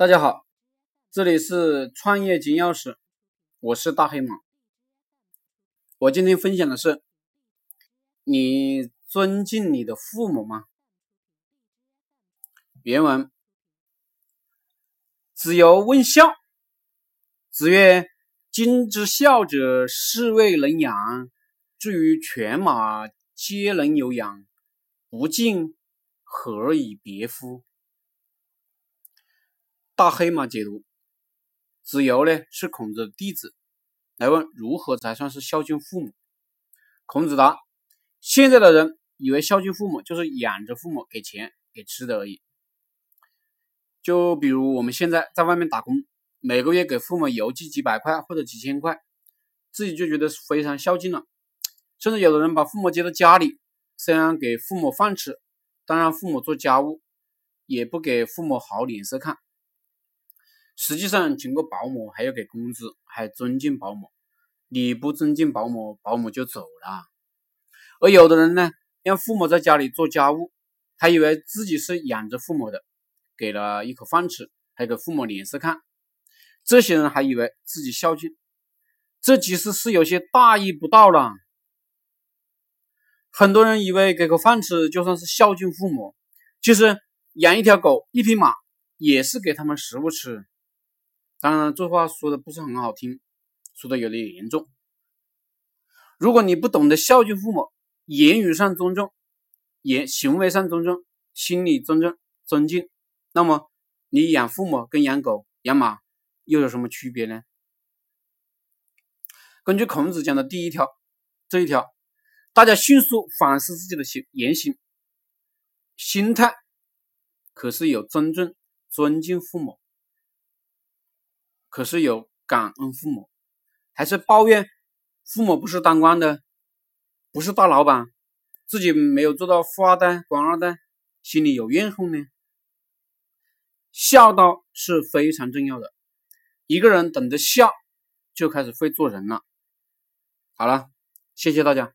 大家好，这里是创业金钥匙，我是大黑马。我今天分享的是：你尊敬你的父母吗？原文：子游问孝，子曰：“今之孝者，是谓能养，至于犬马皆能有养，不敬，何以别乎？”大黑马解读：子游呢是孔子的弟子，来问如何才算是孝敬父母。孔子答：现在的人以为孝敬父母就是养着父母，给钱给吃的而已。就比如我们现在在外面打工，每个月给父母邮寄几百块或者几千块，自己就觉得非常孝敬了。甚至有的人把父母接到家里，虽然给父母饭吃，但让父母做家务，也不给父母好脸色看。实际上，请个保姆还要给工资，还尊敬保姆。你不尊敬保姆，保姆就走了。而有的人呢，让父母在家里做家务，还以为自己是养着父母的，给了一口饭吃，还给父母脸色看。这些人还以为自己孝敬，这其实是有些大逆不道了。很多人以为给口饭吃就算是孝敬父母，其实养一条狗、一匹马也是给他们食物吃。当然，这话说的不是很好听，说的有点严重。如果你不懂得孝敬父母，言语上尊重，言行为上尊重，心里尊重尊敬，那么你养父母跟养狗、养马又有什么区别呢？根据孔子讲的第一条，这一条，大家迅速反思自己的行言行、心态，可是有尊重、尊敬父母。可是有感恩父母，还是抱怨父母不是当官的，不是大老板，自己没有做到富二代、官二代，心里有怨恨呢？孝道是非常重要的，一个人懂得孝，就开始会做人了。好了，谢谢大家。